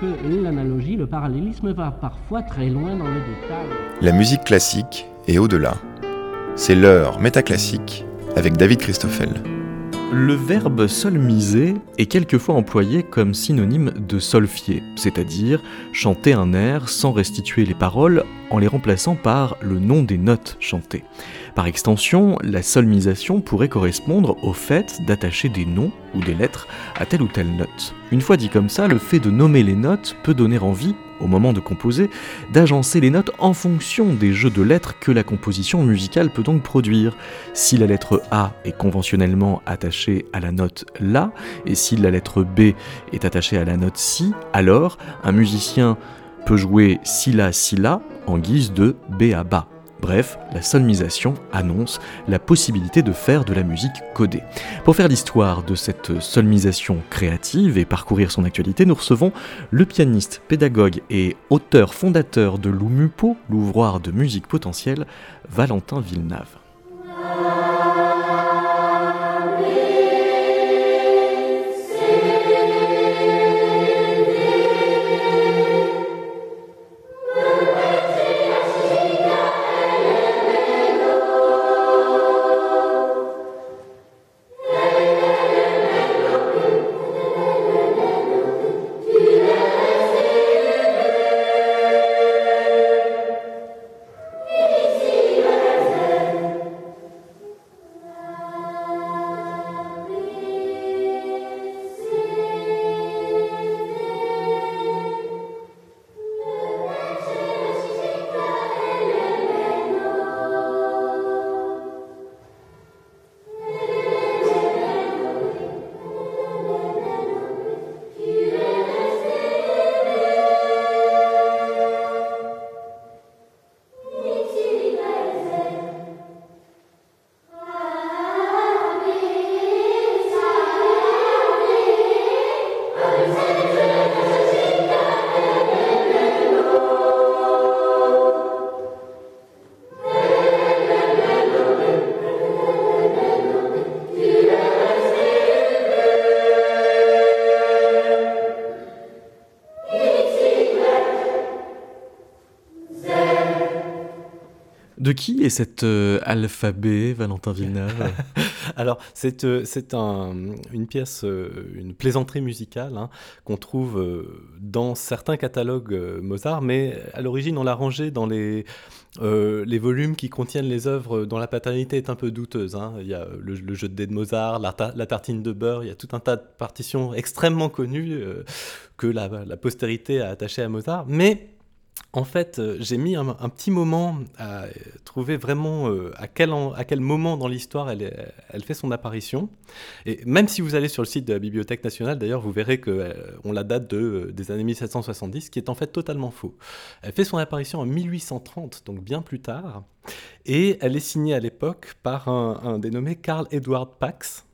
que l'analogie, le parallélisme va parfois très loin dans le détail. La musique classique est au-delà. C'est l'heure métaclassique avec David Christoffel. Le verbe solmiser est quelquefois employé comme synonyme de solfier, c'est-à-dire chanter un air sans restituer les paroles en les remplaçant par le nom des notes chantées. Par extension, la solmisation pourrait correspondre au fait d'attacher des noms ou des lettres à telle ou telle note. Une fois dit comme ça, le fait de nommer les notes peut donner envie, au moment de composer, d'agencer les notes en fonction des jeux de lettres que la composition musicale peut donc produire. Si la lettre A est conventionnellement attachée à la note La, et si la lettre B est attachée à la note Si, alors un musicien peut jouer Si La Si La en guise de B à bas. Bref, la solmisation annonce la possibilité de faire de la musique codée. Pour faire l'histoire de cette solmisation créative et parcourir son actualité, nous recevons le pianiste, pédagogue et auteur fondateur de l'UMUPO, l'ouvroir de musique potentielle, Valentin Villeneuve. De qui est cet euh, alphabet, Valentin Villeneuve? Alors, c'est euh, une pièce, euh, une plaisanterie musicale hein, qu'on trouve dans certains catalogues Mozart, mais à l'origine, on l'a rangée dans les, les volumes qui contiennent les œuvres dont la paternité est un peu douteuse. Hein. Il y a le, jeu de dés de Mozart, la, tartine de beurre, il y a tout un tas de partitions extrêmement connues que la, la postérité a attachées à Mozart, mais en fait, euh, j'ai mis un, petit moment à trouver vraiment euh, à, quel moment dans l'histoire elle, fait son apparition. Et même si vous allez sur le site de la Bibliothèque nationale, d'ailleurs, vous verrez qu'on euh, la date de, des années 1770, ce qui est en fait totalement faux. Elle fait son apparition en 1830, donc bien plus tard. Et elle est signée à l'époque par un, dénommé Karl Eduard Pax,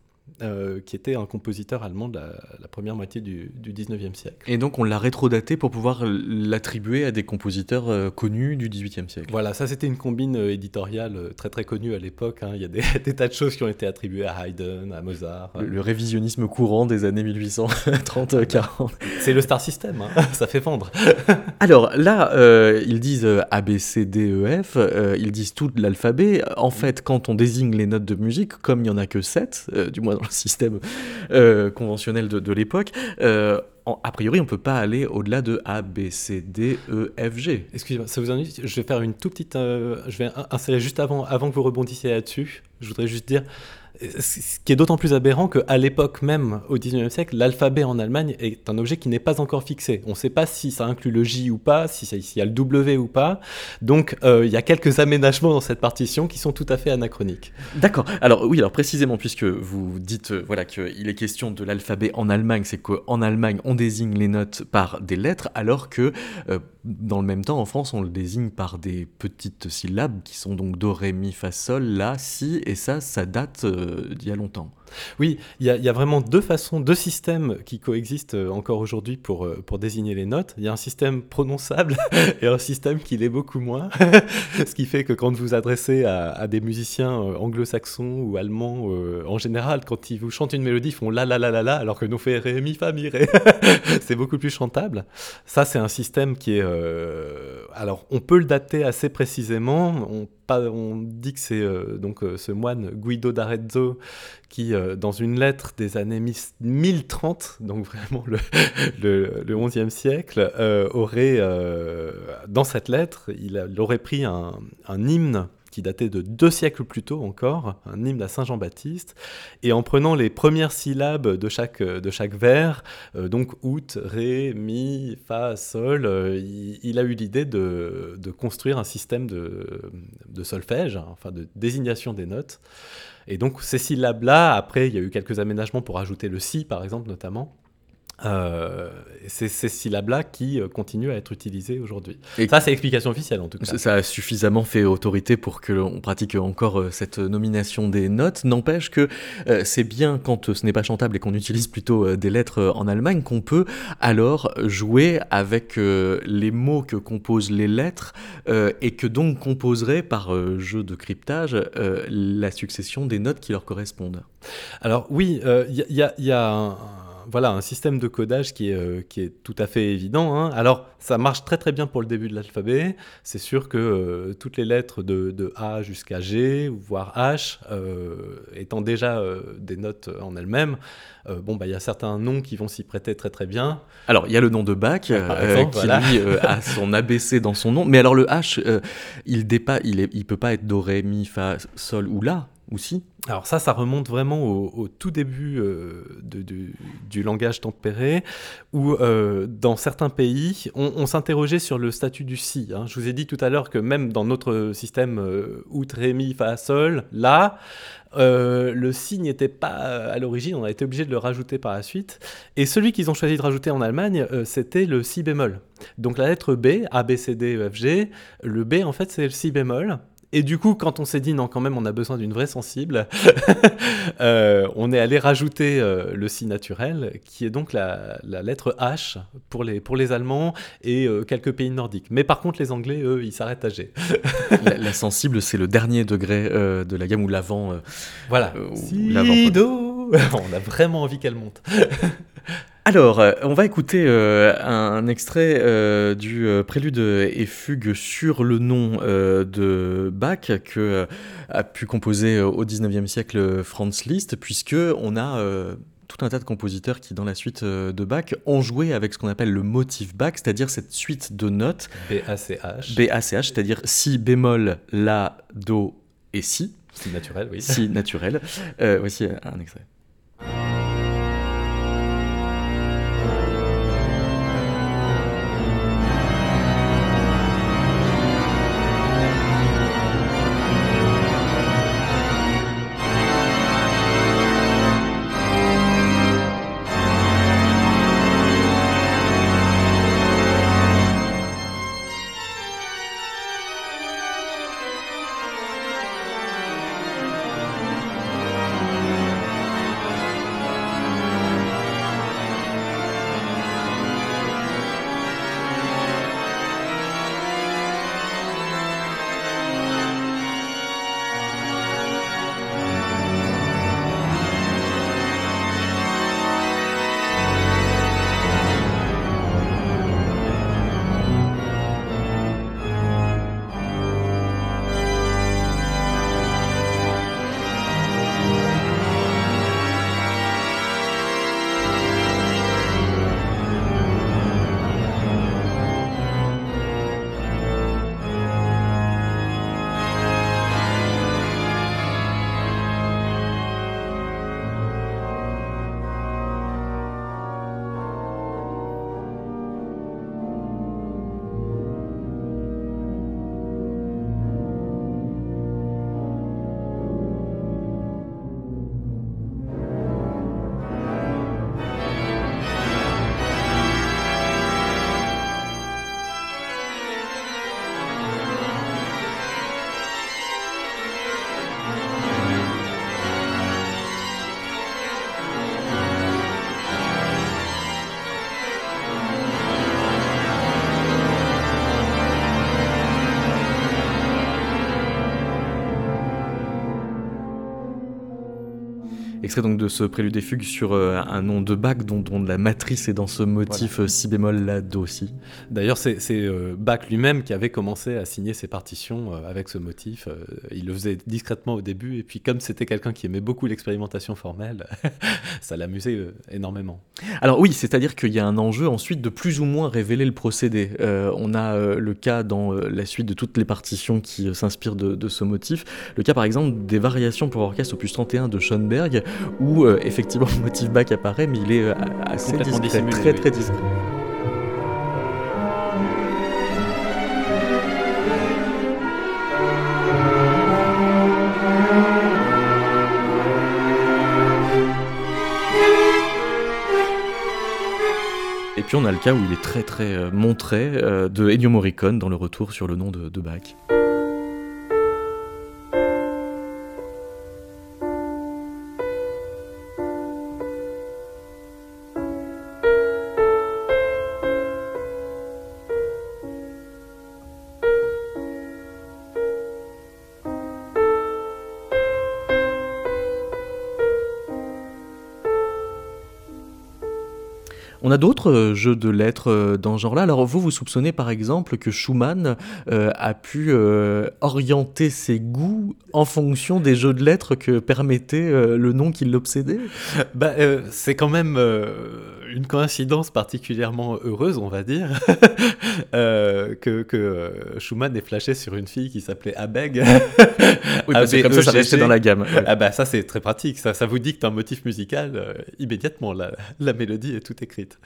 euh, qui était un compositeur allemand de la, première moitié du, du, 19e siècle. Et donc on l'a rétrodaté pour pouvoir l'attribuer à des compositeurs euh, connus du 18e siècle. Voilà, ça c'était une combine euh, éditoriale très très connue à l'époque. Hein. Il y a des, tas de choses qui ont été attribuées à Haydn, à Mozart. Le, révisionnisme courant des années 1830-40. C'est le star system, hein. ça fait vendre. Alors là, ils disent A, B, C, D, E, F, ils disent tout l'alphabet. En fait, quand on désigne les notes de musique, comme il n'y en a que 7, du moins dans le système euh, conventionnel de, l'époque, euh, a priori, on ne peut pas aller au-delà de A, B, C, D, E, F, G. Excusez-moi, ça vous ennuie Je vais faire une toute petite. Euh, je vais installer juste avant, avant que vous rebondissiez là-dessus. Je voudrais juste dire ce qui est d'autant plus aberrant qu'à l'époque même, au 19e siècle, l'alphabet en Allemagne est un objet qui n'est pas encore fixé. On ne sait pas si ça inclut le J ou pas, si il y a le W ou pas. Donc euh, il y a quelques aménagements dans cette partition qui sont tout à fait anachroniques. D'accord. Alors oui, alors précisément, puisque vous dites euh, voilà, qu'il est question de l'alphabet en Allemagne, c'est qu'en Allemagne, on désigne les notes par des lettres, alors que euh, dans le même temps, en France, on le désigne par des petites syllabes qui sont donc Do, Ré, Mi, Fa, Sol, La, Si, et ça, ça date d'il y a longtemps. Oui, il y, a vraiment deux façons, deux systèmes qui coexistent euh, encore aujourd'hui pour, euh, pour désigner les notes. Il y a un système prononçable et un système qui l'est beaucoup moins. Ce qui fait que quand vous adressez à, des musiciens euh, anglo-saxons ou allemands, en général, quand ils vous chantent une mélodie, ils font la la la la la, alors que nous fait ré, mi, fa, mi, ré. c'est beaucoup plus chantable. Ça, c'est un système qui est. alors, on peut le dater assez précisément. On dit que c'est donc ce moine Guido d'Arezzo qui, euh, dans une lettre des années 1030, donc vraiment le, le, le 11e siècle, aurait, dans cette lettre, il, aurait pris un hymne qui datait de deux siècles plus tôt encore, un hymne à Saint Jean-Baptiste, et en prenant les premières syllabes de chaque, de chaque vers, euh, donc out, ré, mi, fa, sol, euh, il, a eu l'idée de, de, construire un système de, de solfège, enfin de désignation des notes. Et donc ces syllabes-là, après, il y a eu quelques aménagements pour ajouter le si, par exemple, notamment. Euh, c'est ces syllabes-là qui euh, continuent à être utilisées aujourd'hui. Et ça, c'est l'explication officielle en tout cas. Ça a suffisamment fait autorité pour que l'on pratique encore euh, cette nomination des notes. N'empêche que c'est bien quand ce n'est pas chantable et qu'on utilise plutôt des lettres en Allemagne qu'on peut alors jouer avec les mots que composent les lettres et que donc composerait par jeu de cryptage la succession des notes qui leur correspondent. Alors oui, il y, y, a un voilà, un système de codage qui est, euh, qui est tout à fait évident. Hein. Alors, ça marche très très bien pour le début de l'alphabet. C'est sûr que euh, toutes les lettres de, A jusqu'à G, voire H, euh, étant déjà des notes en elles-mêmes, bon, bah, il y a certains noms qui vont s'y prêter très très bien. Alors, il y a le nom de Bach, qui lui a son ABC dans son nom. Mais alors, le H, il ne il, il peut pas être Do, Ré, Mi, Fa, Sol ou La aussi alors ça, ça remonte vraiment au, tout début euh, du langage tempéré, où euh, dans certains pays, on, s'interrogeait sur le statut du si. Hein. Je vous ai dit tout à l'heure que même dans notre système euh, out, ré, mi, fa, sol, là, le si n'était pas à l'origine, on a été obligé de le rajouter par la suite. Et celui qu'ils ont choisi de rajouter en Allemagne, c'était le si bémol. Donc la lettre B, A, B, C, D, E, F, G, le B en fait c'est le si bémol. Et du coup, quand on s'est dit non, quand même, on a besoin d'une vraie sensible, euh, on est allé rajouter euh, le si naturel, qui est donc la, lettre H pour les, pour les Allemands et euh, quelques pays nordiques. Mais par contre, les Anglais, eux, ils s'arrêtent à G. la, sensible, c'est le dernier degré de la gamme ou l'avant. voilà. si, do. on a vraiment envie qu'elle monte. Alors, euh, on va écouter euh, un, extrait euh, du prélude et fugue sur le nom de Bach que a pu composer au 19e siècle Franz Liszt, puisque on a tout un tas de compositeurs qui, dans la suite de Bach, ont joué avec ce qu'on appelle le motif Bach, c'est-à-dire cette suite de notes B-A-C-H. B-A-C-H, c'est-à-dire si bémol, la, do et si. Si naturel, oui. Si naturel. voici un extrait. Extrait donc de ce prélude des fugues sur un nom de Bach dont, dont, la matrice est dans ce motif si bémol la do si. D'ailleurs, c'est Bach lui-même qui avait commencé à signer ses partitions avec ce motif. il le faisait discrètement au début, et puis comme c'était quelqu'un qui aimait beaucoup l'expérimentation formelle, ça l'amusait énormément. Alors oui, c'est-à-dire qu'il y a un enjeu ensuite de plus ou moins révéler le procédé. on a le cas dans la suite de toutes les partitions qui s'inspirent de, ce motif. Le cas par exemple des variations pour orchestre opus 31 de Schoenberg, où effectivement le motif Bach apparaît, mais il est assez discret, très très discret. Et puis on a le cas où il est très très euh, montré euh, de Ennio Morricone dans le retour sur le nom de, de Bach. On a d'autres euh, jeux de lettres euh, dans ce genre-là. Alors vous, vous soupçonnez par exemple que Schumann euh, a pu orienter ses goûts en fonction des jeux de lettres que permettait le nom qui l'obsédait? Bah, C'est quand même une coïncidence particulièrement heureuse, on va dire, que, Schumann ait flashé sur une fille qui s'appelait Abeg. oui, parce que comme ça, ça restait dans la gamme. Ah bah ça c'est très pratique, ça, ça vous dicte un motif musical immédiatement, la, la mélodie est toute écrite.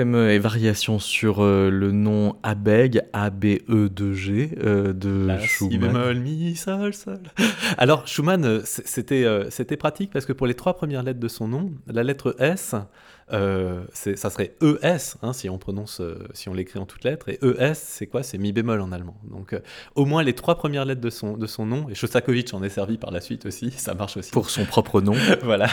Et variation sur euh, le nom Abeg, A-B-E-2-G euh, de Schumann. mi, sol, sol. Alors Schumann, euh, c'était c'était pratique parce que pour les trois premières lettres de son nom, la lettre S, ça serait ES hein, si on prononce, si on l'écrit en toutes lettres, et ES c'est quoi? C'est mi bémol en allemand. Donc au moins les trois premières lettres de son de son nom, et Shostakovich en est servi par la suite aussi, ça marche aussi. Pour son propre nom. voilà.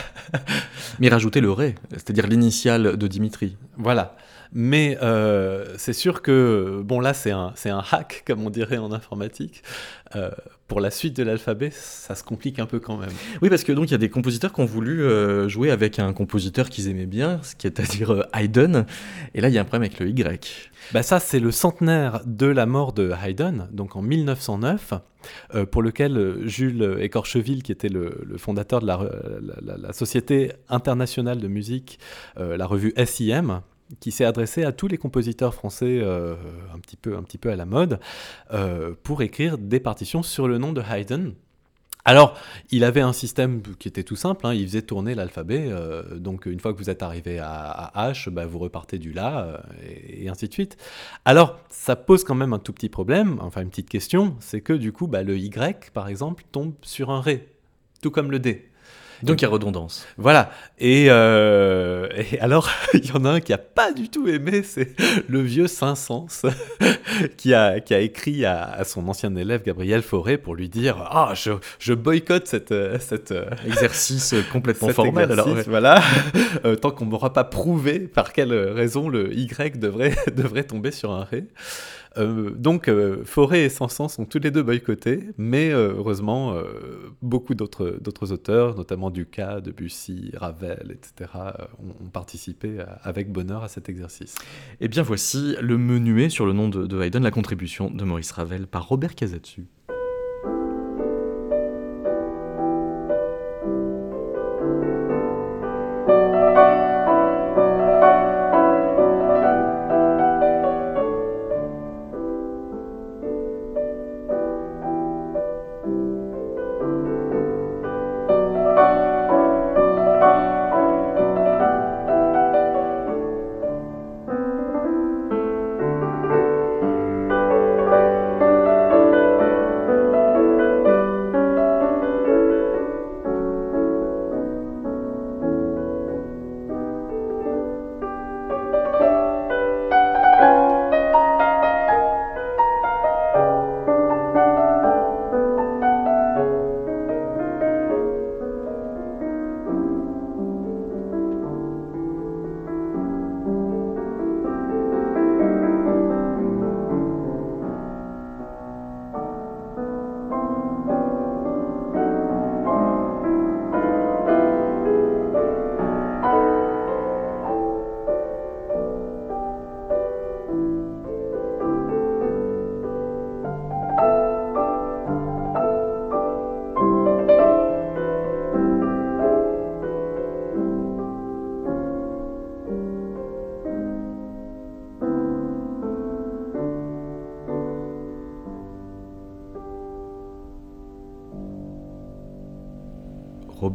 Mais rajouter le Ré, c'est-à-dire l'initiale de Dimitri. Voilà. Mais euh, c'est sûr que, bon là c'est un, un hack, comme on dirait en informatique. Euh, pour la suite de l'alphabet, ça se complique un peu quand même. Oui, parce que donc il y a des compositeurs qui ont voulu euh, jouer avec un compositeur qu'ils aimaient bien, ce qui est à dire Haydn. Et là, il y a un problème avec le Y. Bah ça, c'est le centenaire de la mort de Haydn, donc en 1909, pour lequel Jules Écorcheville, qui était le, fondateur de la, la, Société internationale de musique, la revue SIM, qui s'est adressé à tous les compositeurs français un, petit peu, un petit peu à la mode pour écrire des partitions sur le nom de Haydn. Alors, il avait un système qui était tout simple, hein, il faisait tourner l'alphabet, euh, donc une fois que vous êtes arrivé à, H, bah, vous repartez du La, euh, et, ainsi de suite. Alors, ça pose quand même un tout petit problème, enfin une petite question, c'est que du coup, bah, le Y, par exemple, tombe sur un Ré, tout comme le D. Donc il y a redondance. Voilà. Et, euh, alors, il y en a un qui a pas du tout aimé, c'est le vieux Saint-Saëns, qui a, qui a écrit à, son ancien élève Gabriel Fauré pour lui dire Ah, je, je boycotte cet cette, euh, exercice complètement formel. alors, Voilà, euh, tant qu'on m'aura pas prouvé par quelle raison le Y devrait, devrait tomber sur un Ré. Euh, donc, euh, Forêt et Sanson sont tous les deux boycottés, mais euh, heureusement, beaucoup d'autres auteurs, notamment Ducas, Debussy, Ravel, etc., ont, participé avec bonheur à cet exercice. Et bien voici le menuet sur le nom de, de Haydn, la contribution de Maurice Ravel par Robert Casatsu.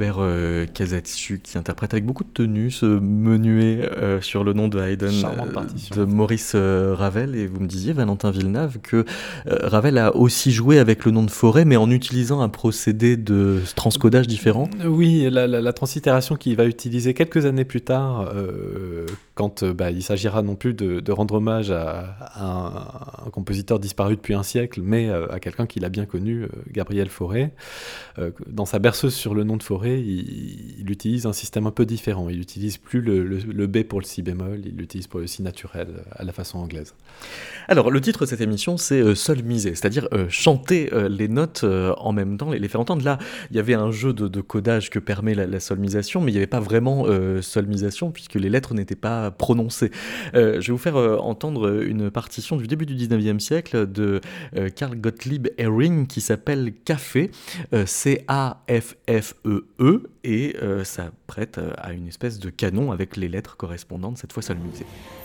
Robert euh, Casatsu qui interprète avec beaucoup de tenue ce menuet euh, sur le nom de Haydn euh, de Maurice Ravel. Et vous me disiez, Valentin Villeneuve, que Ravel a aussi joué avec le nom de Forêt, mais en utilisant un procédé de transcodage différent. Oui, la, la, translittération qu'il va utiliser quelques années plus tard, quand bah, il s'agira non plus de, rendre hommage à, un, compositeur disparu depuis un siècle, mais à quelqu'un qu'il a bien connu, Gabriel Fauré. dans sa berceuse sur le nom de Forêt, il, utilise un système un peu différent. Il n'utilise plus le, B pour le si bémol, il l'utilise pour le si naturel à la façon anglaise. Alors, le titre de cette émission, c'est euh, Sol misé, c'est-à-dire euh, chanter euh, les notes en même temps, les, les, faire entendre. Là, il y avait un jeu de, codage que permet la, solmisation, mais il n'y avait pas vraiment solmisation puisque les lettres n'étaient pas prononcées. je vais vous faire entendre une partition du début du 19e siècle de Carl Gottlieb Ehring qui s'appelle Café, C-A-F-F-E. E et euh, ça prête euh, à une espèce de canon avec les lettres correspondantes, cette fois solmisées. Là,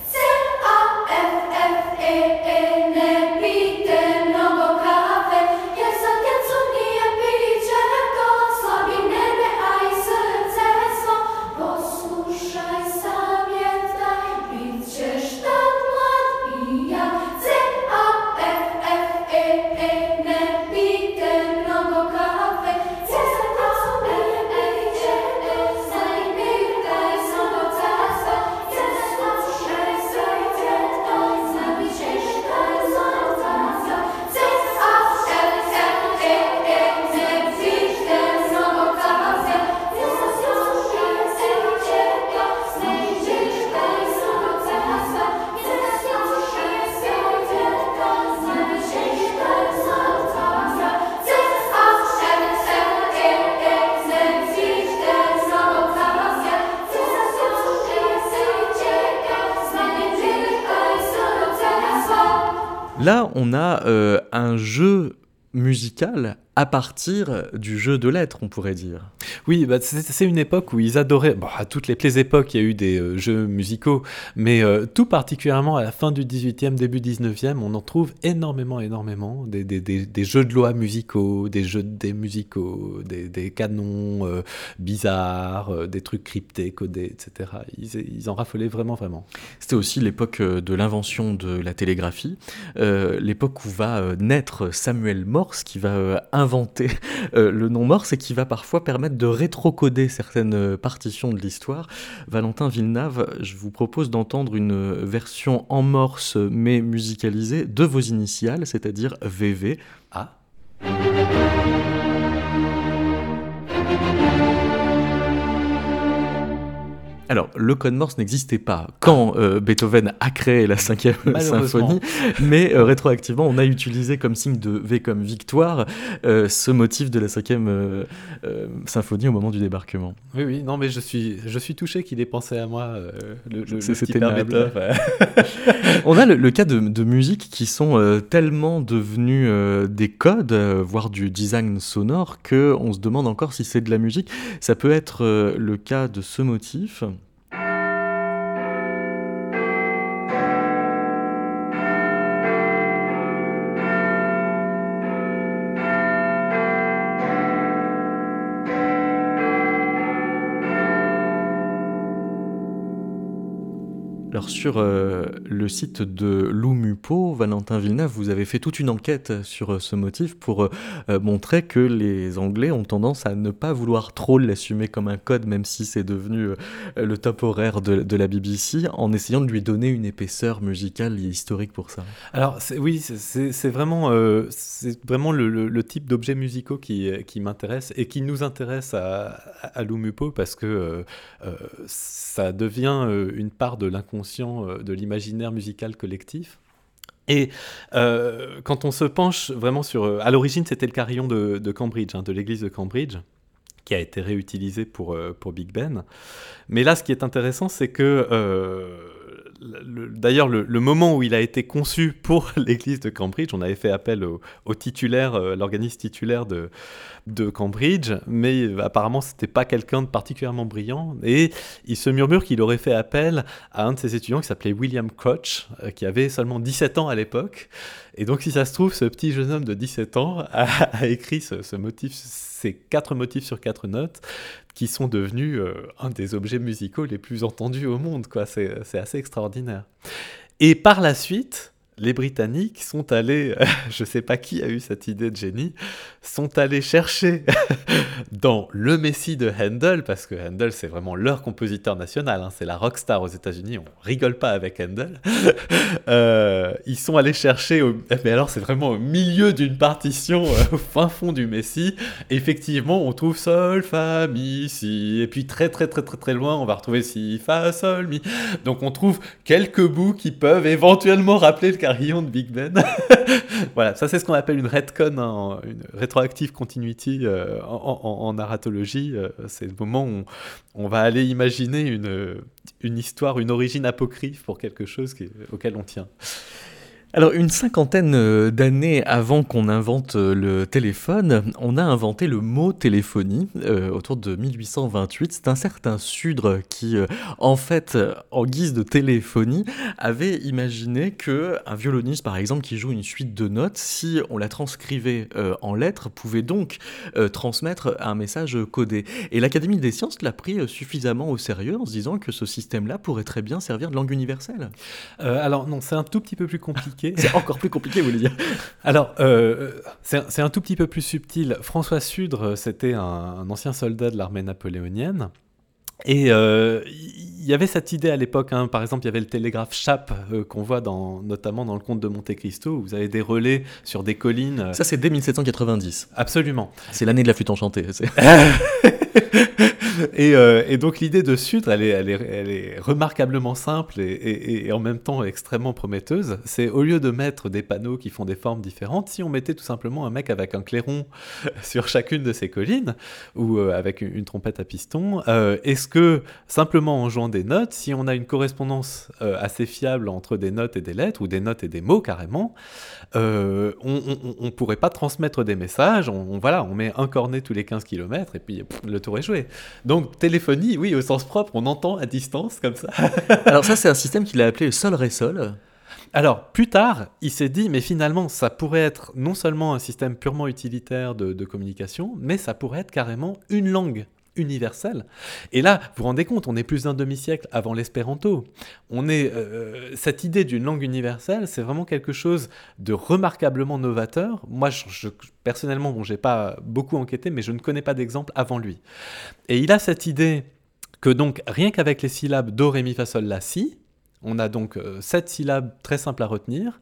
on a un jeu musical à partir du jeu de lettres, on pourrait dire. Oui, bah, c'est une époque où ils adoraient. À toutes les, époques, il y a eu des euh, jeux musicaux, mais euh, tout particulièrement à la fin du 18e, début 19e, on en trouve énormément, énormément. Des, jeux de loi musicaux, des jeux de dés musicaux, des, canons euh, bizarres, des trucs cryptés, codés, etc. Ils, ils en raffolaient vraiment, vraiment. C'était aussi l'époque de l'invention de la télégraphie, l'époque où va naître Samuel Morse, qui va inventer le nom Morse et qui va parfois permettre de rétrocoder certaines euh, partitions de l'histoire. Valentin Villeneuve, je vous propose d'entendre une version en morse mais musicalisée de vos initiales, c'est-à-dire VV. Ah. Alors, le code Morse n'existait pas quand euh, Beethoven a créé la cinquième symphonie, mais euh, rétroactivement, on a utilisé comme signe de V comme victoire euh, ce motif de la cinquième symphonie au moment du débarquement. Oui, oui, non, mais je suis, je suis touché qu'il ait pensé à moi, le, le, C'était on a le, cas de, de musiques qui sont tellement devenues des codes, voire du design sonore, qu'on se demande encore si c'est de la musique. Ça peut être le cas de ce motif. Sur euh, le site de l'UMUPO, Valentin Villeneuve, vous avez fait toute une enquête sur euh, ce motif pour euh, montrer que les Anglais ont tendance à ne pas vouloir trop l'assumer comme un code, même si c'est devenu le top horaire de, la BBC, en essayant de lui donner une épaisseur musicale et historique pour ça. Alors oui, c'est vraiment, c'est vraiment le, type d'objets musicaux qui, m'intéresse et qui nous intéresse à, à, l'UMUPO parce que ça devient une part de l'inconscient euh, de l'imaginaire musical collectif. Et euh, quand on se penche vraiment sur... Euh, à l'origine, c'était le carillon de, Cambridge, hein, de l'église de Cambridge qui a été réutilisé pour, pour Big Ben. Mais là, ce qui est intéressant, c'est que D'ailleurs, le, moment où il a été conçu pour l'église de Cambridge, on avait fait appel au, titulaire, euh, l'organisme titulaire de, de Cambridge, mais apparemment, c'était pas quelqu'un de particulièrement brillant. Et il se murmure qu'il aurait fait appel à un de ses étudiants qui s'appelait William Koch, euh, qui avait seulement 17 ans à l'époque. Et donc, si ça se trouve, ce petit jeune homme de 17 ans a, écrit ce, motif, ces quatre motifs sur quatre notes, qui sont devenus euh, un des objets musicaux les plus entendus au monde. Quoi. C'est assez extraordinaire. Et par la suite, les Britanniques sont allés, je ne sais pas qui a eu cette idée de génie, sont allés chercher dans Le Messie de Handel, parce que Handel c'est vraiment leur compositeur national, hein, c'est la rockstar aux États-Unis, on rigole pas avec Handel. Euh, ils sont allés chercher, mais alors c'est vraiment au milieu d'une partition, euh, au fin fond du Messie. Effectivement, on trouve Sol, Fa, Mi, Si, et puis très très très très très loin, on va retrouver Si, Fa, Sol, Mi. Donc on trouve quelques bouts qui peuvent éventuellement rappeler le carillon de Big Ben. voilà, ça c'est ce qu'on appelle une retcon, hein, une retroactive continuity euh, en, narratologie. Euh, c'est le moment où on, va aller imaginer une, une histoire, une origine apocryphe pour quelque chose auquel on tient. Alors, une cinquantaine euh, d'années avant qu'on invente euh, le téléphone, on a inventé le mot téléphonie euh, autour de 1828. C'est un certain Sudre qui, en fait, en guise de téléphonie, avait imaginé que un violoniste, par exemple, qui joue une suite de notes, si on la transcrivait en lettres, pouvait donc transmettre un message codé. Et l'Académie des sciences l'a pris suffisamment au sérieux en se disant que ce système-là pourrait très bien servir de langue universelle. alors non, c'est un tout petit peu plus compliqué. C'est encore plus compliqué, vous voulez dire Alors, euh, c'est un tout petit peu plus subtil. François Sudre, c'était un, ancien soldat de l'armée napoléonienne. Et euh, il y avait cette idée à l'époque, hein. par exemple, il y avait le télégraphe Chape euh, qu'on voit dans, notamment dans le conte de Monte Cristo, où vous avez des relais sur des collines. Ça, c'est dès 1790. Absolument. C'est l'année de la flûte enchantée. Euh, et, donc l'idée de Sudre, elle est, remarquablement simple et, en même temps extrêmement prometteuse. C'est au lieu de mettre des panneaux qui font des formes différentes, si on mettait tout simplement un mec avec un clairon sur chacune de ces collines, ou euh, avec une, trompette à piston, euh, est-ce que simplement en jouant des notes, si on a une correspondance assez fiable entre des notes et des lettres, ou des notes et des mots carrément, on ne pourrait pas transmettre des messages, on, voilà, on met un cornet tous les 15 km, et puis le tour est joué. Donc téléphonie, oui, au sens propre, on entend à distance comme ça. Alors ça, c'est un système qu'il a appelé sol ré sol. Alors, plus tard, il s'est dit, mais finalement, ça pourrait être non seulement un système purement utilitaire de, de communication, mais ça pourrait être carrément une langue universelle. Et là, vous vous rendez compte, on est plus d'un demi-siècle avant l'espéranto. On est euh, cette idée d'une langue universelle, c'est vraiment quelque chose de remarquablement novateur. Moi, je, je- personnellement, bon, j'ai pas beaucoup enquêté, mais je ne connais pas d'exemple avant lui. Et il a cette idée que donc rien qu'avec les syllabes do, ré, mi, fa, sol, la, si, on a donc euh, sept syllabes très simples à retenir,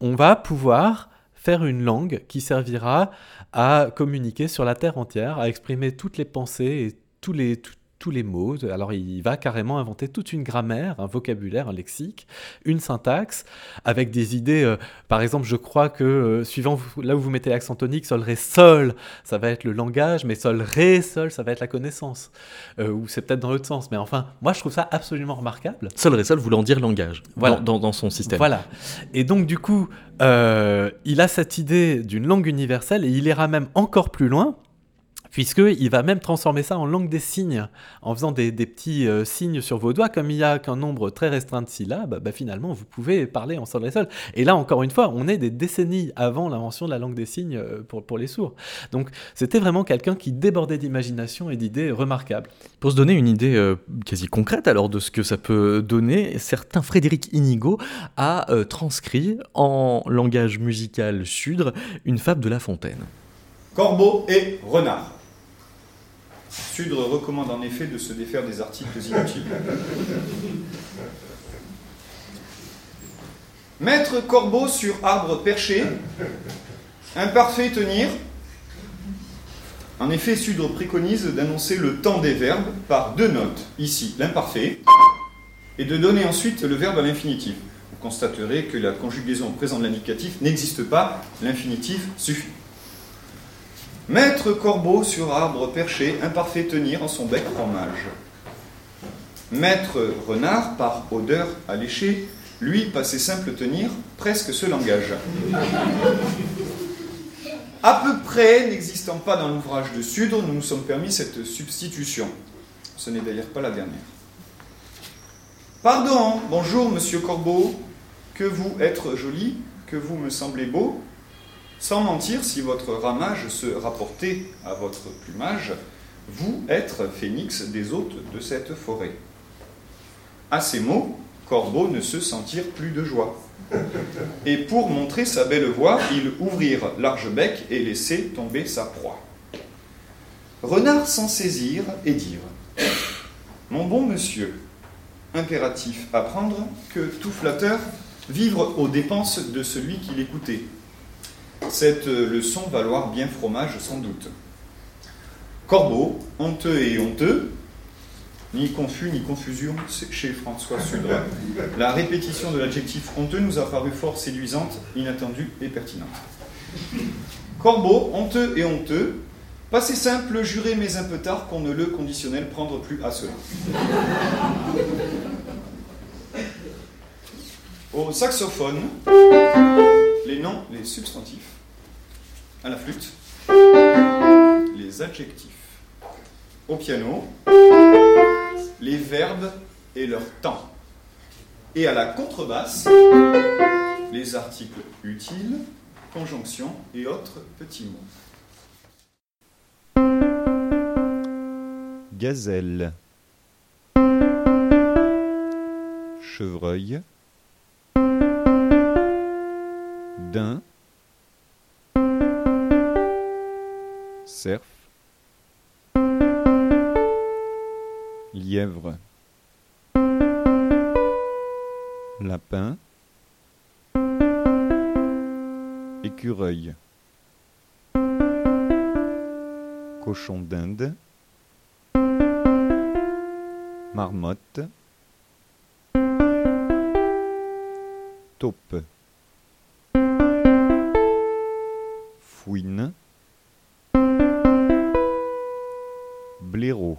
on va pouvoir une langue qui servira à communiquer sur la Terre entière, à exprimer toutes les pensées et tous les, tous les mots. Alors il va carrément inventer toute une grammaire, un vocabulaire, un lexique, une syntaxe, avec des idées. euh, par exemple, je crois que euh, suivant vous- là où vous mettez l'accent tonique, sol, ré, sol, ça va être le langage, mais sol, ré, sol, ça va être la connaissance. Euh, ou c'est peut-être dans l'autre sens. Mais enfin, moi je trouve ça absolument remarquable. Sol ré sol voulant dire langage Voilà. dans, dans- dans son système. Voilà. Et donc, du coup, il a cette idée d'une langue universelle et il ira même encore plus loin. Puisqu'il va même transformer ça en langue des signes, en faisant des, des petits euh, signes sur vos doigts, comme il n'y a qu'un nombre très restreint de syllabes, bah, finalement vous pouvez parler en sol et sol. Et là, encore une fois, on est des décennies avant l'invention de la langue des signes euh, pour, pour les sourds. Donc c'était vraiment quelqu'un qui débordait d'imagination et d'idées remarquables. Pour se donner une idée euh, quasi concrète alors de ce que ça peut donner, certain Frédéric Inigo a euh, transcrit en langage musical sudre une fable de La Fontaine. Corbeau et renard. Sudre recommande en effet de se défaire des articles inutiles. Maître corbeau sur arbre perché, imparfait tenir. En effet, Sudre préconise d'annoncer le temps des verbes par deux notes, ici l'imparfait, et de donner ensuite le verbe à l'infinitif. Vous constaterez que la conjugaison au présent de l'indicatif n'existe pas, l'infinitif suffit. Maître corbeau sur arbre perché, imparfait tenir en son bec fromage. Maître renard, par odeur alléchée, lui, passé simple tenir, presque ce langage. À peu près n'existant pas dans l'ouvrage de Sudre, nous nous sommes permis cette substitution. Ce n'est d'ailleurs pas la dernière. Pardon, bonjour monsieur Corbeau, que vous être joli, que vous me semblez beau, sans mentir, si votre ramage se rapportait à votre plumage, vous être phénix des hôtes de cette forêt. À ces mots, Corbeau ne se sentir plus de joie. Et pour montrer sa belle voix, il ouvrir large bec et laisser tomber sa proie. Renard s'en saisir et dire Mon bon monsieur, impératif apprendre que tout flatteur vivre aux dépenses de celui qui l'écoutait. Cette leçon valoir bien fromage sans doute. Corbeau, honteux et honteux, ni confus ni confusion chez François Sudre. La répétition de l'adjectif honteux nous a paru fort séduisante, inattendue et pertinente. Corbeau, honteux et honteux, passé simple, juré mais un peu tard qu'on ne le conditionnel prendre plus à cela. Au saxophone, les noms, les substantifs. À la flûte, les adjectifs. Au piano, les verbes et leur temps. Et à la contrebasse, les articles utiles, conjonctions et autres petits mots. Gazelle. Chevreuil. Daim. Cerf. Lièvre. Lapin. Écureuil. Cochon d'Inde. Marmotte. Taupe. Fouine. Blaireau.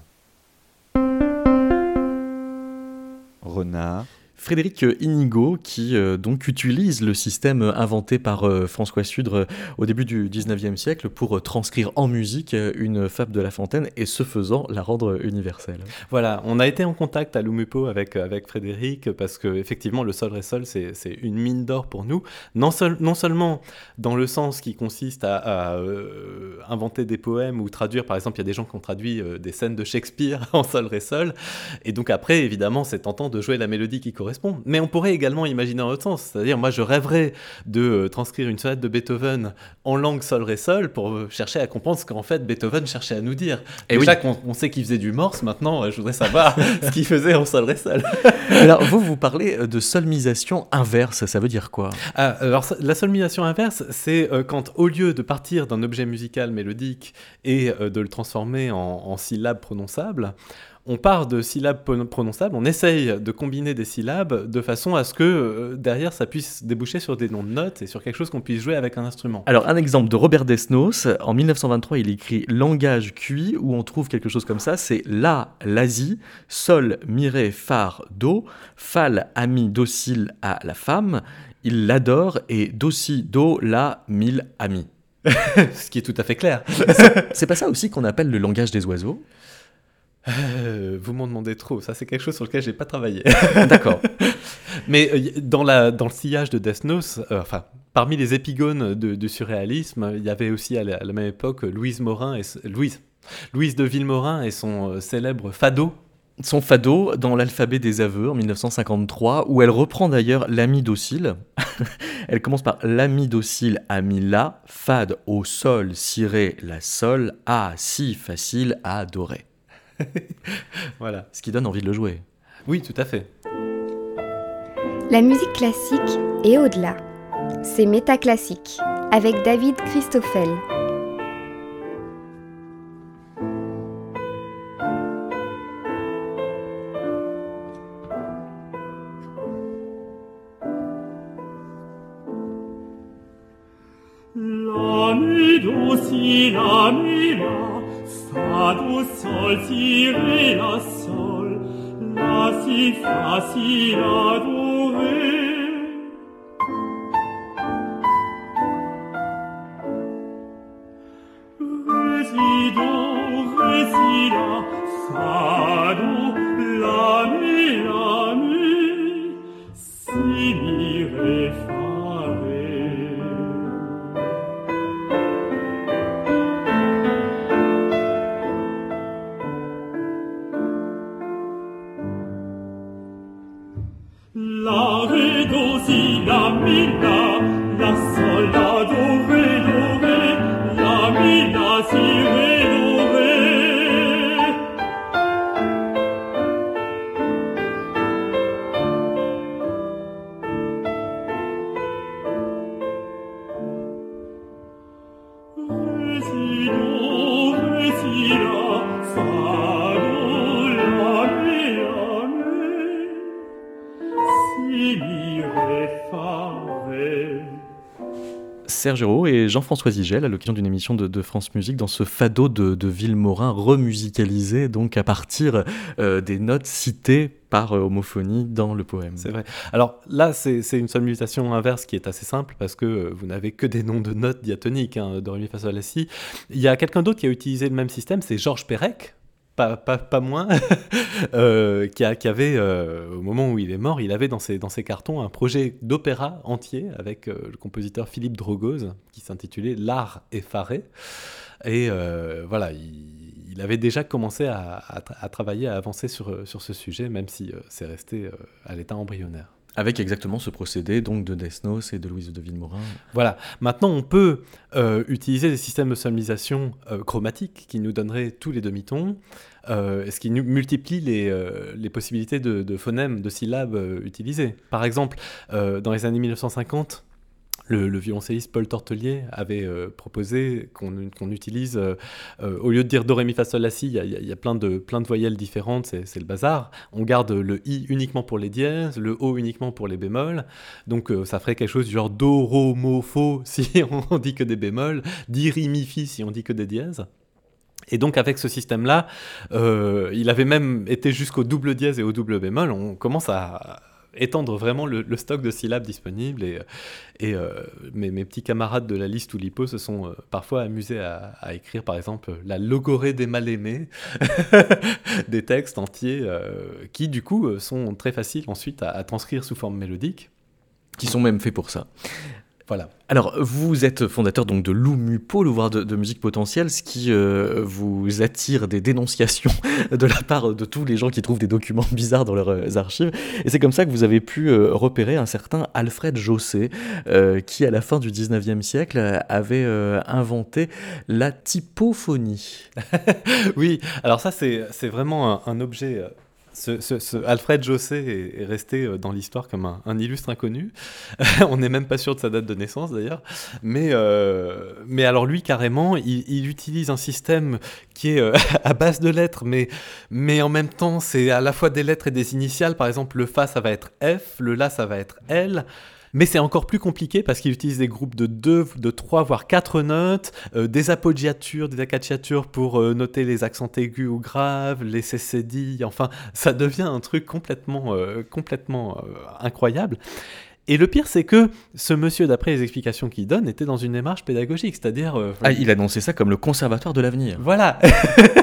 Renard. Frédéric Inigo, qui euh, donc utilise le système inventé par euh, François Sudre euh, au début du 19e siècle pour transcrire en musique une fable de La Fontaine et ce faisant la rendre universelle. Voilà, on a été en contact à Lumupo avec, avec Frédéric parce que effectivement le sol ré sol c'est une mine d'or pour nous, non, non seulement dans le sens qui consiste à, inventer des poèmes ou traduire, par exemple il y a des gens qui ont traduit des scènes de Shakespeare en sol ré sol, et donc après évidemment c'est tentant de jouer la mélodie qui correspond mais on pourrait également imaginer en autre sens. C'est-à-dire, moi, je rêverais de euh, transcrire une sonate de Beethoven en langue sol ré sol pour euh, chercher à comprendre ce qu'en fait Beethoven cherchait à nous dire. Et Déjà oui. qu'on sait qu'il faisait du morse, maintenant, euh, je voudrais savoir ce qu'il faisait en sol ré sol. alors, vous, vous parlez de solmisation inverse. Ça veut dire quoi? Ah, Alors, la solmisation inverse, c'est quand, au lieu de partir d'un objet musical mélodique et de le transformer en, en syllabes prononçables, on part de syllabes prononçables, on essaye de combiner des syllabes de façon à ce que euh, derrière ça puisse déboucher sur des noms de notes et sur quelque chose qu'on puisse jouer avec un instrument. Alors un exemple de Robert Desnos, en 1923 il écrit Langage cuit où on trouve quelque chose comme ça, c'est La, l'Asie, Sol, Miré, Phare, Do, Fal, ami, docile à la femme, il l'adore et Dossi, Do, la, mille amis. Ce qui est tout à fait clair. c'est pas ça aussi qu'on appelle le langage des oiseaux? Euh, vous m'en demandez trop, ça c'est quelque chose sur lequel j'ai pas travaillé. D'accord. Mais euh, dans, la, dans le sillage de Desnos, euh, enfin, parmi les épigones du surréalisme, il y avait aussi à la, même époque Louise Morin et Louise, Louise de Villemorin et son célèbre Fado. Son Fado dans l'alphabet des aveux en 1953, où elle reprend d'ailleurs l'ami docile. elle commence par l'ami docile, ami la, fade au sol, ciré la sol, a si facile à adorer. voilà. Ce qui donne envie de le jouer. Oui, tout à fait. La musique classique est au-delà. C'est Métaclassique avec David Christoffel. La Fa, do, sol, si, re, la, sol, la, si, fa, si, la, Et Jean-François Zigel à l'occasion d'une émission de, France Musique dans ce fado de, de Villemorin remusicalisé donc à partir euh, des notes citées par euh, homophonie dans le poème. C'est vrai. Alors là, c'est une mutation inverse qui est assez simple parce que euh, vous n'avez que des noms de notes diatoniques, hein, de si. Il y a quelqu'un d'autre qui a utilisé le même système, c'est Georges Perec, pas, moins, euh, qui, avait, euh, au moment où il est mort, il avait dans ses, cartons un projet d'opéra entier avec euh, le compositeur Philippe Drogoz, qui s'intitulait L'art effaré. Et voilà, il, avait déjà commencé à, travailler, à avancer sur ce sujet, même si c'est resté à l'état embryonnaire. Avec exactement ce procédé donc de Desnos et de Louise de Villemorin. Voilà. Maintenant, on peut euh, utiliser des systèmes de sonorisation euh, chromatiques qui nous donneraient tous les demi-tons, euh, ce qui multiplie les, les possibilités de, de, phonèmes, de syllabes utilisées. Par exemple, dans les années 1950, le, violoncelliste Paul Tortelier avait euh, proposé qu'on utilise, euh, euh, au lieu de dire do, ré, mi, fa, sol, la, si, il y a, plein, de, plein de voyelles différentes, c'est le bazar. On garde le i uniquement pour les dièses, le o uniquement pour les bémols. Donc ça ferait quelque chose du genre do, ro, mo, fo si on dit que des bémols, di, ri, mi, fi si on dit que des dièses. Et donc avec ce système-là, il avait même été jusqu'au double dièse et au double bémol. On commence à étendre vraiment le, stock de syllabes disponibles. Et, euh, mes, petits camarades de la liste Oulipo se sont euh, parfois amusés à, écrire, par exemple, la logorée des mal-aimés, des textes entiers euh, qui, du coup, sont très faciles ensuite à transcrire sous forme mélodique. Qui sont même faits pour ça. Voilà. Alors, vous êtes fondateur donc de l'Umupo, le de, de musique potentielle, ce qui euh, vous attire des dénonciations de la part de tous les gens qui trouvent des documents bizarres dans leurs euh, archives. Et c'est comme ça que vous avez pu euh, repérer un certain Alfred Jossé, euh, qui à la fin du 19e siècle avait inventé la typophonie. Oui, alors ça, c'est c'est vraiment un, un objet. Alfred Jossé est, est resté euh, dans l'histoire comme un, un illustre inconnu. On n'est même pas sûr de sa date de naissance d'ailleurs. Mais, euh, mais alors lui, carrément, il, il utilise un système qui est euh, à base de lettres, mais, mais en même temps, c'est à la fois des lettres et des initiales. Par exemple, le Fa, ça va être F, le La, ça va être L. Mais c'est encore plus compliqué parce qu'il utilise des groupes de 2, de 3, voire 4 notes, euh, des appoggiatures, des accacciatures pour euh, noter les accents aigus ou graves, les cécédilles, enfin, ça devient un truc complètement, euh, complètement incroyable. Et le pire, c'est que ce monsieur, d'après les explications qu'il donne, était dans une démarche pédagogique, c'est-à-dire... Ah, il annonçait ça comme le conservatoire de l'avenir. voilà.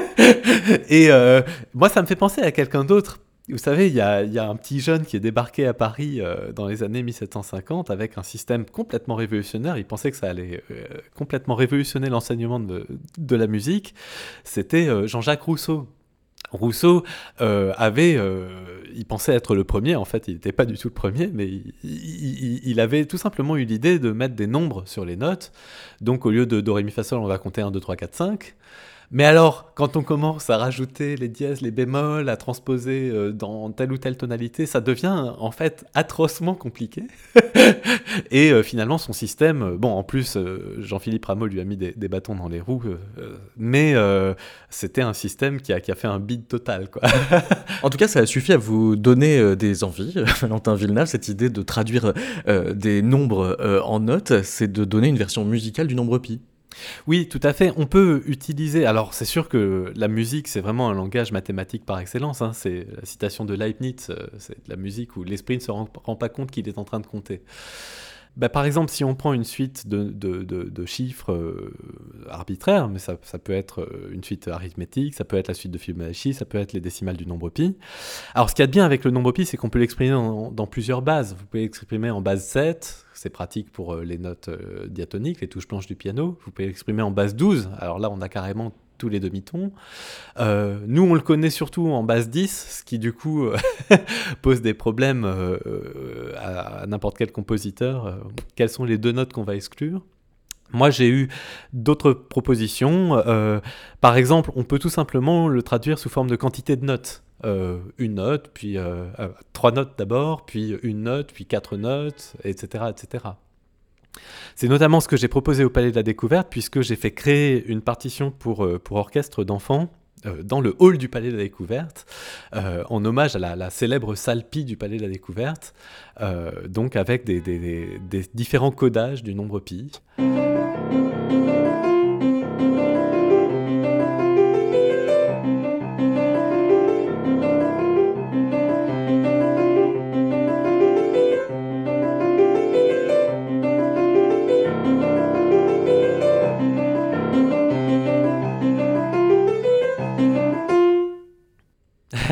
Et moi, ça me fait penser à quelqu'un d'autre. Vous savez, il y a, un petit jeune qui est débarqué à Paris euh, dans les années 1750 avec un système complètement révolutionnaire. Il pensait que ça allait euh, complètement révolutionner l'enseignement de, la musique. C'était euh, Jean-Jacques Rousseau. Rousseau avait, il pensait être le premier, en fait il n'était pas du tout le premier, mais il, il- il avait tout simplement eu l'idée de mettre des nombres sur les notes. Donc au lieu de Do, Ré, Mi, Fa, Sol, on va compter 1, 2, 3, 4, 5. Mais alors, quand on commence à rajouter les dièses, les bémols, à transposer euh, dans telle ou telle tonalité, ça devient en fait atrocement compliqué. Et euh, finalement, son système, euh, bon, en plus, Jean-Philippe Rameau lui a mis des, bâtons dans les roues, mais c'était un système qui a, fait un bide total, quoi. En tout cas, ça a suffi à vous donner des envies, Valentin Villeneuve, cette idée de traduire des nombres en notes, c'est de donner une version musicale du nombre pi. Oui, tout à fait. On peut utiliser. Alors, c'est sûr que la musique, c'est vraiment un langage mathématique par excellence. hein. C'est la citation de Leibniz. euh, C'est la musique où l'esprit ne se rend pas compte qu'il est en train de compter. Bah, par exemple, si on prend une suite de, de- de- chiffres euh, arbitraires, mais ça, ça peut être euh, une suite arithmétique, ça peut être la suite de Fibonacci, ça peut être les décimales du nombre pi. Alors, ce qu'il y a de bien avec le nombre pi, c'est qu'on peut l'exprimer dans, dans plusieurs bases. Vous pouvez l'exprimer en base 7, c'est pratique pour euh, les notes diatoniques, les touches blanches du piano. Vous pouvez l'exprimer en base 12, alors là, on a carrément tous les demi-tons. Euh, nous, on le connaît surtout en base 10, ce qui du coup pose des problèmes euh, euh, à, n'importe quel compositeur. Quelles sont les deux notes qu'on va exclure? Moi, j'ai eu d'autres propositions. Par exemple, on peut tout simplement le traduire sous forme de quantité de notes. Une note, puis trois notes d'abord, puis une note, puis quatre notes, etc., etc. C'est notamment ce que j'ai proposé au Palais de la Découverte, puisque j'ai fait créer une partition pour, euh, orchestre d'enfants euh, dans le hall du Palais de la Découverte, euh, en hommage à la, la célèbre salle pi du Palais de la Découverte, donc avec des- des différents codages du nombre pi.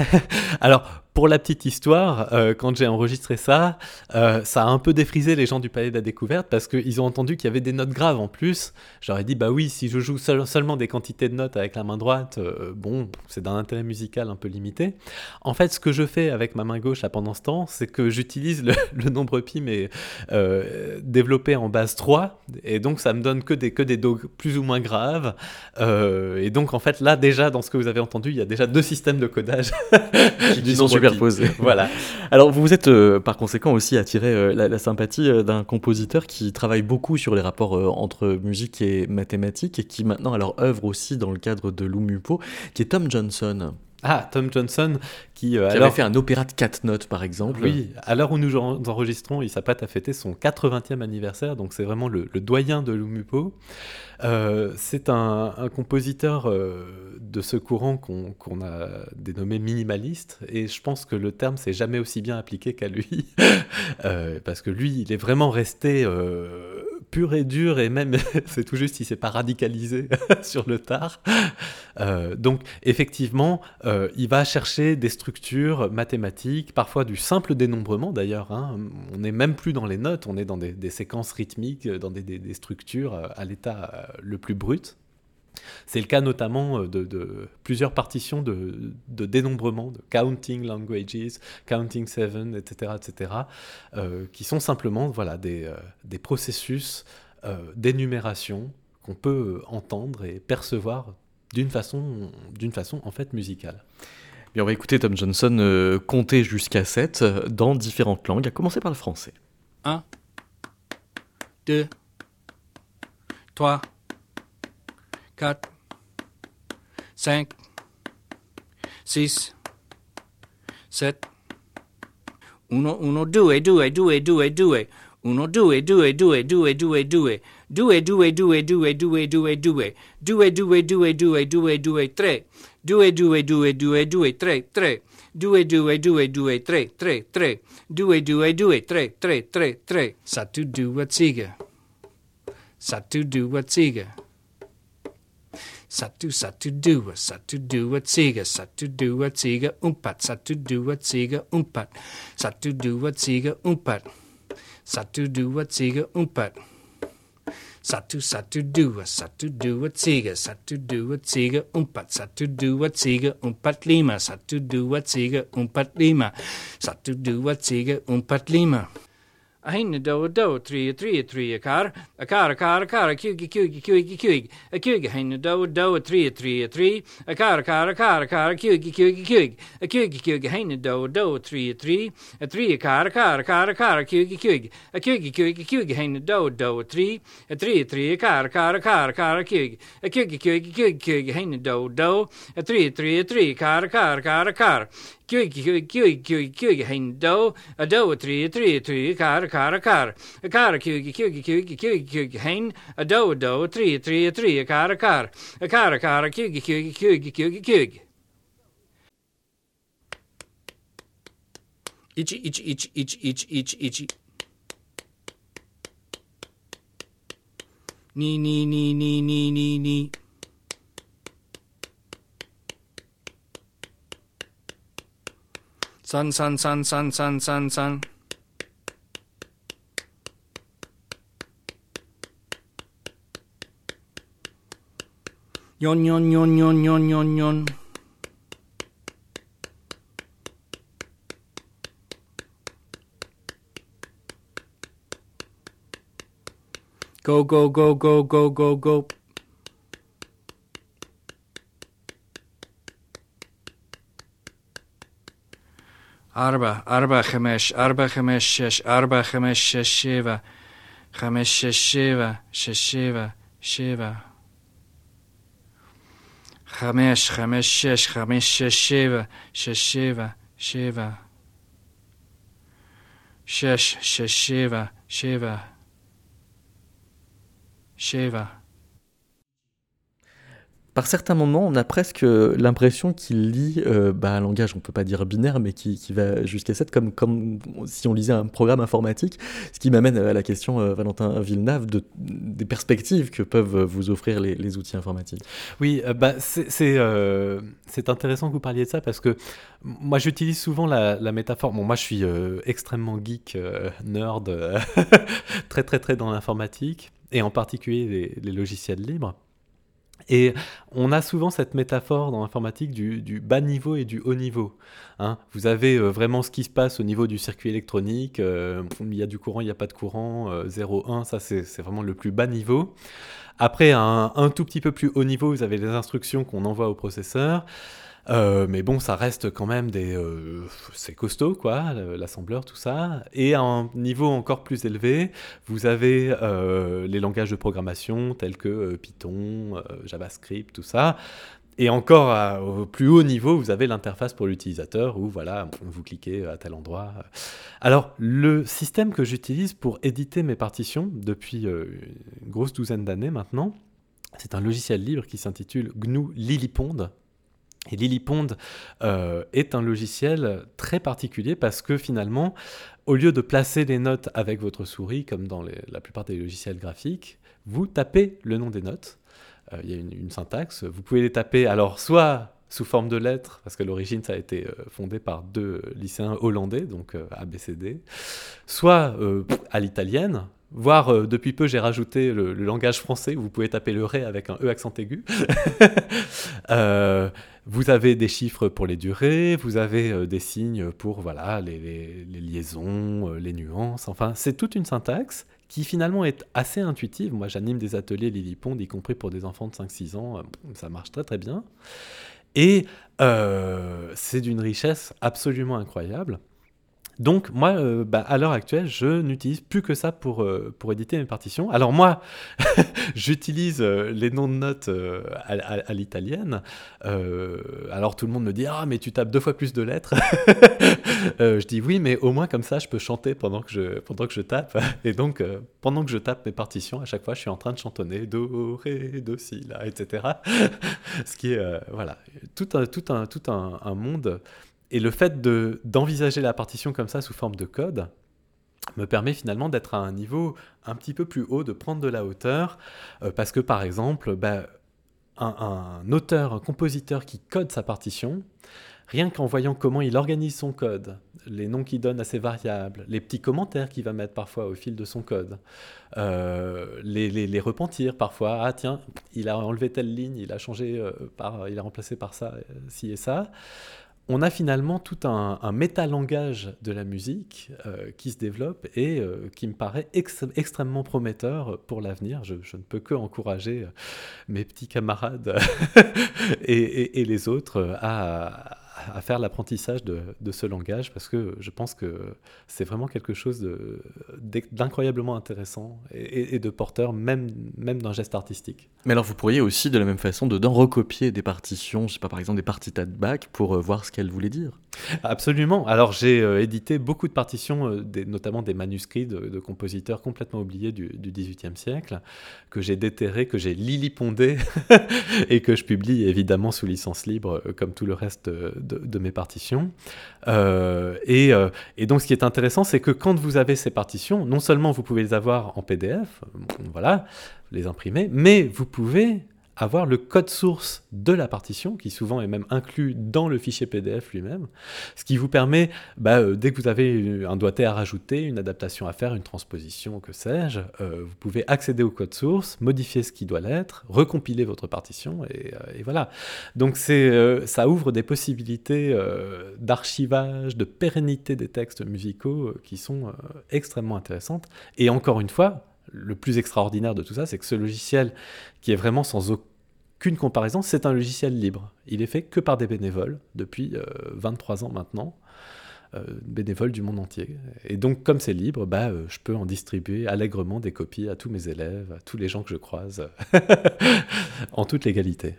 Alors, pour la petite histoire, euh, quand j'ai enregistré ça, euh, ça a un peu défrisé les gens du Palais de la Découverte parce qu'ils ont entendu qu'il y avait des notes graves en plus. J'aurais dit, bah oui, si je joue seul- seulement des quantités de notes avec la main droite, euh, bon, c'est d'un intérêt musical un peu limité. En fait, ce que je fais avec ma main gauche là, pendant ce temps, c'est que j'utilise le, le nombre pi, mais développé en base 3, et donc ça me donne que des, que des do plus ou moins graves. Et donc, en fait, là, déjà, dans ce que vous avez entendu, il y a déjà deux systèmes de codage du nombre Voilà. Alors vous êtes euh, par conséquent aussi attiré euh, la, la sympathie euh, d'un compositeur qui travaille beaucoup sur les rapports entre musique et mathématiques et qui maintenant alors œuvre aussi dans le cadre de l'Umupo, qui est Tom Johnson. Ah, Tom Johnson, qui, euh, avait fait un opéra de quatre notes, par exemple. Oui, à l'heure où nous enregistrons, il s'apprête à fêter son 80e anniversaire, donc c'est vraiment le, doyen de l'Umupo. Euh, c'est un, compositeur euh, de ce courant qu'on a dénommé minimaliste, et je pense que le terme s'est jamais aussi bien appliqué qu'à lui, parce que lui, il est vraiment resté pur et dur, et même, c'est tout juste, il s'est pas radicalisé sur le tard. donc, effectivement, il va chercher des structures mathématiques, parfois du simple dénombrement d'ailleurs. Hein. On n'est même plus dans les notes, on est dans des, séquences rythmiques, dans des, structures euh, à l'état euh, le plus brut. C'est le cas notamment euh, de, plusieurs partitions de, dénombrement, de counting languages, counting seven, etc., etc., qui sont simplement voilà, des, processus d'énumération qu'on peut entendre et percevoir d'une façon, d'une façon en fait musicale on va écouter Tom Johnson euh, compter jusqu'à 7 euh, dans différentes langues, à commencer par le français. 1, 2, 3, 4, 5, 6, 7, uno, 1, due, due, due, due, due, uno, due, due, due, due, due, due, due, due, due, due, due, due, due, due, due, due, due, due, due, 3, due, due, due, due, due, 3, 3, due, due, due, due, 3, 3, 3, due, due, due, 3, 3, 3, 3. Sa tu due ziga. Sa tu due ziga. Satu satu dua satu dua tiga satu dua tiga empat satu dua tiga empat satu dua tiga empat satu dua tiga empat Satu satu dua satu dua tiga satu dua tiga empat satu dua tiga empat lima satu dua tiga empat lima satu dua tiga empat lima a Ein do do three three three a car a car a car a car a cuig cuig cuig cuig a cuig hein do do three three three a car a car a car a car a cuig a cuig a cuig cuig hein do a do a three a three a three a car a car a car a car a cuig cuig a cuig cuig cuig hein do a do a three a three a three a car a car a car a car a cuig a cuig cuig cuig cuig hein do a do a three a three a three a car a car a car a car Kjoj, kjoj, kjoj, kjoj, kjoj, hendo, a do, a tri, a kar, a kar, a car a car a car a car a do, do, tri, tri, tri, a kar, a kar, a kjoj, kjoj, kjoj, kjoj, kjoj. Itchy, itchy, itchy, itchy, itchy, itchy, itchy. Ni, ni, ni, ni, ni, ni, ni. Sun, sun, sun, sun, sun, sun, sun. Yon, yon, yon, yon, yon, yon, yon. Go, go, go, go, go, go, go. أربعة أربعة خمس أربعة خمس شش أربعة خمس شش سبعة خمس شش سبعة شش سبعة سبعة خمس خمس شش خمس شش سبعة شش سبعة سبعة شش شش سبعة سبعة سبعة par certains moments, on a presque l'impression qu'il lit euh, bah, un langage, on peut pas dire binaire, mais qui, va jusqu'à 7, comme, comme si on lisait un programme informatique. Ce qui m'amène à la question, euh, Valentin Villeneuve, de, des perspectives que peuvent vous offrir les, outils informatiques. Oui, euh, bah, c'est intéressant que vous parliez de ça parce que moi j'utilise souvent la, métaphore. Bon, moi je suis extrêmement geek, nerd, très très très dans l'informatique et en particulier les logiciels libres. Et on a souvent cette métaphore dans l'informatique du, bas niveau et du haut niveau. Hein. Vous avez euh, vraiment ce qui se passe au niveau du circuit électronique. Euh, il y a du courant, il n'y a pas de courant. 0, euh, 1, ça c'est vraiment le plus bas niveau. Après, un, un, tout petit peu plus haut niveau, vous avez les instructions qu'on envoie au processeur. Euh, mais bon, ça reste quand même des. Euh, c'est costaud, quoi, l'assembleur, tout ça. Et à un niveau encore plus élevé, vous avez euh, les langages de programmation tels que Python, JavaScript, tout ça. et encore au plus haut niveau, vous avez l'interface pour l'utilisateur où voilà, vous cliquez à tel endroit. Alors, le système que j'utilise pour éditer mes partitions depuis une grosse douzaine d'années maintenant, c'est un logiciel libre qui s'intitule GNU Lillipond. Et euh, est un logiciel très particulier parce que finalement, au lieu de placer les notes avec votre souris, comme dans la plupart des logiciels graphiques, vous tapez le nom des notes. Euh, Il y a une, syntaxe. Vous pouvez les taper alors soit sous forme de lettres, parce qu'à l'origine ça a été euh, fondé par deux lycéens hollandais, donc euh, ABCD, soit à l'italienne, voire depuis peu j'ai rajouté le, langage français où vous pouvez taper le ré avec un E accent aigu. vous avez des chiffres pour les durées, vous avez euh, des signes pour voilà, les, liaisons, euh, les nuances, enfin c'est toute une syntaxe qui finalement est assez intuitive. Moi j'anime des ateliers Lillipond, y compris pour des enfants de 5-6 ans, euh, ça marche très très bien. Et c'est d'une richesse absolument incroyable. Donc moi, euh, bah, à l'heure actuelle, je n'utilise plus que ça pour, euh, pour éditer mes partitions. Alors moi, j'utilise euh, les noms de notes à, l'italienne. Alors tout le monde me dit ah mais tu tapes deux fois plus de lettres. Je dis oui mais au moins comme ça je peux chanter pendant que je pendant que je tape. Et donc pendant que je tape mes partitions, à chaque fois je suis en train de chantonner do ré do si la etc. Ce qui est voilà tout un tout un tout un monde. Et le fait de d'envisager la partition comme ça sous forme de code me permet finalement d'être à un niveau un petit peu plus haut, de prendre de la hauteur, euh, parce que par exemple, bah, un, auteur, un compositeur qui code sa partition, rien qu'en voyant comment il organise son code, les noms qu'il donne à ses variables, les petits commentaires qu'il va mettre parfois au fil de son code, euh, les, les, repentirs parfois, ah tiens, il a enlevé telle ligne, il a changé euh, par, il a remplacé par ça, ci et ça on a finalement tout un, métalangage de la musique euh, qui se développe et euh, qui me paraît ex- extrêmement prometteur pour l'avenir. Je, ne peux que encourager euh, mes petits camarades et, les autres à, à faire l'apprentissage de, de ce langage parce que je pense que c'est vraiment quelque chose de- d'incroyablement intéressant et, de porteur même, même d'un geste artistique. Mais alors vous pourriez aussi de la même façon dedans recopier des partitions, je sais pas par exemple des partitas de Bach pour euh, voir ce qu'elles voulaient dire. Absolument. Alors j'ai euh, édité beaucoup de partitions, euh, des- notamment des manuscrits de, de compositeurs complètement oubliés du, XVIIIe siècle, que j'ai déterrés, que j'ai lilipondés et que je publie évidemment sous licence libre, comme tout le reste euh, de, mes partitions. Euh, et, euh, et donc ce qui est intéressant, c'est que quand vous avez ces partitions, non seulement vous pouvez les avoir en PDF, euh, voilà, les imprimer, mais vous pouvez avoir le code source de la partition, qui souvent est même inclus dans le fichier PDF lui-même, ce qui vous permet, bah, euh, dès que vous avez un doigté à rajouter, une adaptation à faire, une transposition, que sais-je, euh, vous pouvez accéder au code source, modifier ce qui doit l'être, recompiler votre partition, et, euh, et voilà. Donc ça ouvre des possibilités d'archivage, de pérennité des textes musicaux qui sont extrêmement intéressantes. Et encore une fois, le plus extraordinaire de tout ça, c'est que ce logiciel, qui est vraiment sans aucune comparaison, c'est un logiciel libre. Il est fait que par des bénévoles depuis euh, 23 ans maintenant, euh, bénévoles du monde entier. Et donc, comme c'est libre, bah, euh, je peux en distribuer allègrement des copies à tous mes élèves, à tous les gens que je croise, en toute légalité.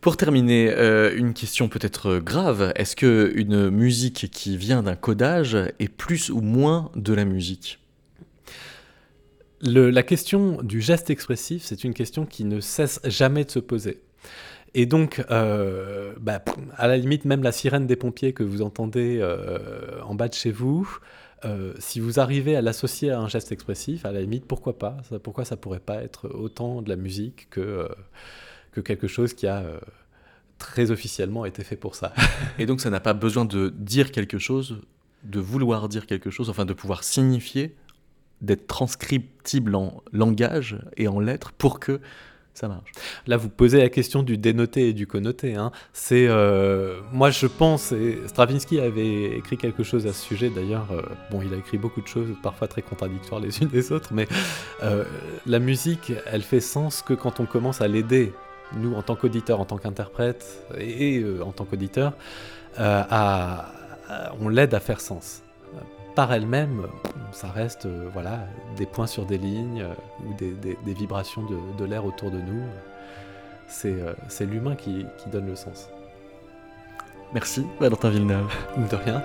Pour terminer, euh, une question peut-être grave. Est-ce que une musique qui vient d'un codage est plus ou moins de la musique? Le- la question du geste expressif, c'est une question qui ne cesse jamais de se poser. Et donc, euh, bah, à la limite, même la sirène des pompiers que vous entendez euh, en bas de chez vous, euh, si vous arrivez à l'associer à un geste expressif, à la limite, pourquoi pas? Ça, Pourquoi ça pourrait pas être autant de la musique que, que quelque chose qui a très officiellement été fait pour ça? Et donc ça n'a pas besoin de dire quelque chose, de vouloir dire quelque chose, enfin de pouvoir signifier, d'être transcriptible en langage et en lettres pour que ça marche. Là, vous posez la question du dénoté et du connoté. Hein. C'est, euh, moi, je pense, et Stravinsky avait écrit quelque chose à ce sujet. D'ailleurs, euh, bon, il a écrit beaucoup de choses, parfois très contradictoires les unes des autres, mais euh, la musique, elle fait sens que quand on commence à l'aider, nous, en tant qu'auditeurs, en tant qu'interprète et, en tant qu'auditeur, on l'aide à faire sens. Par elle-même, ça reste euh, voilà, des points sur des lignes euh, ou des, des- des vibrations de, de l'air autour de nous. c'est euh, c'est l'humain qui, qui donne le sens. Merci, Valentin Villeneuve. De rien.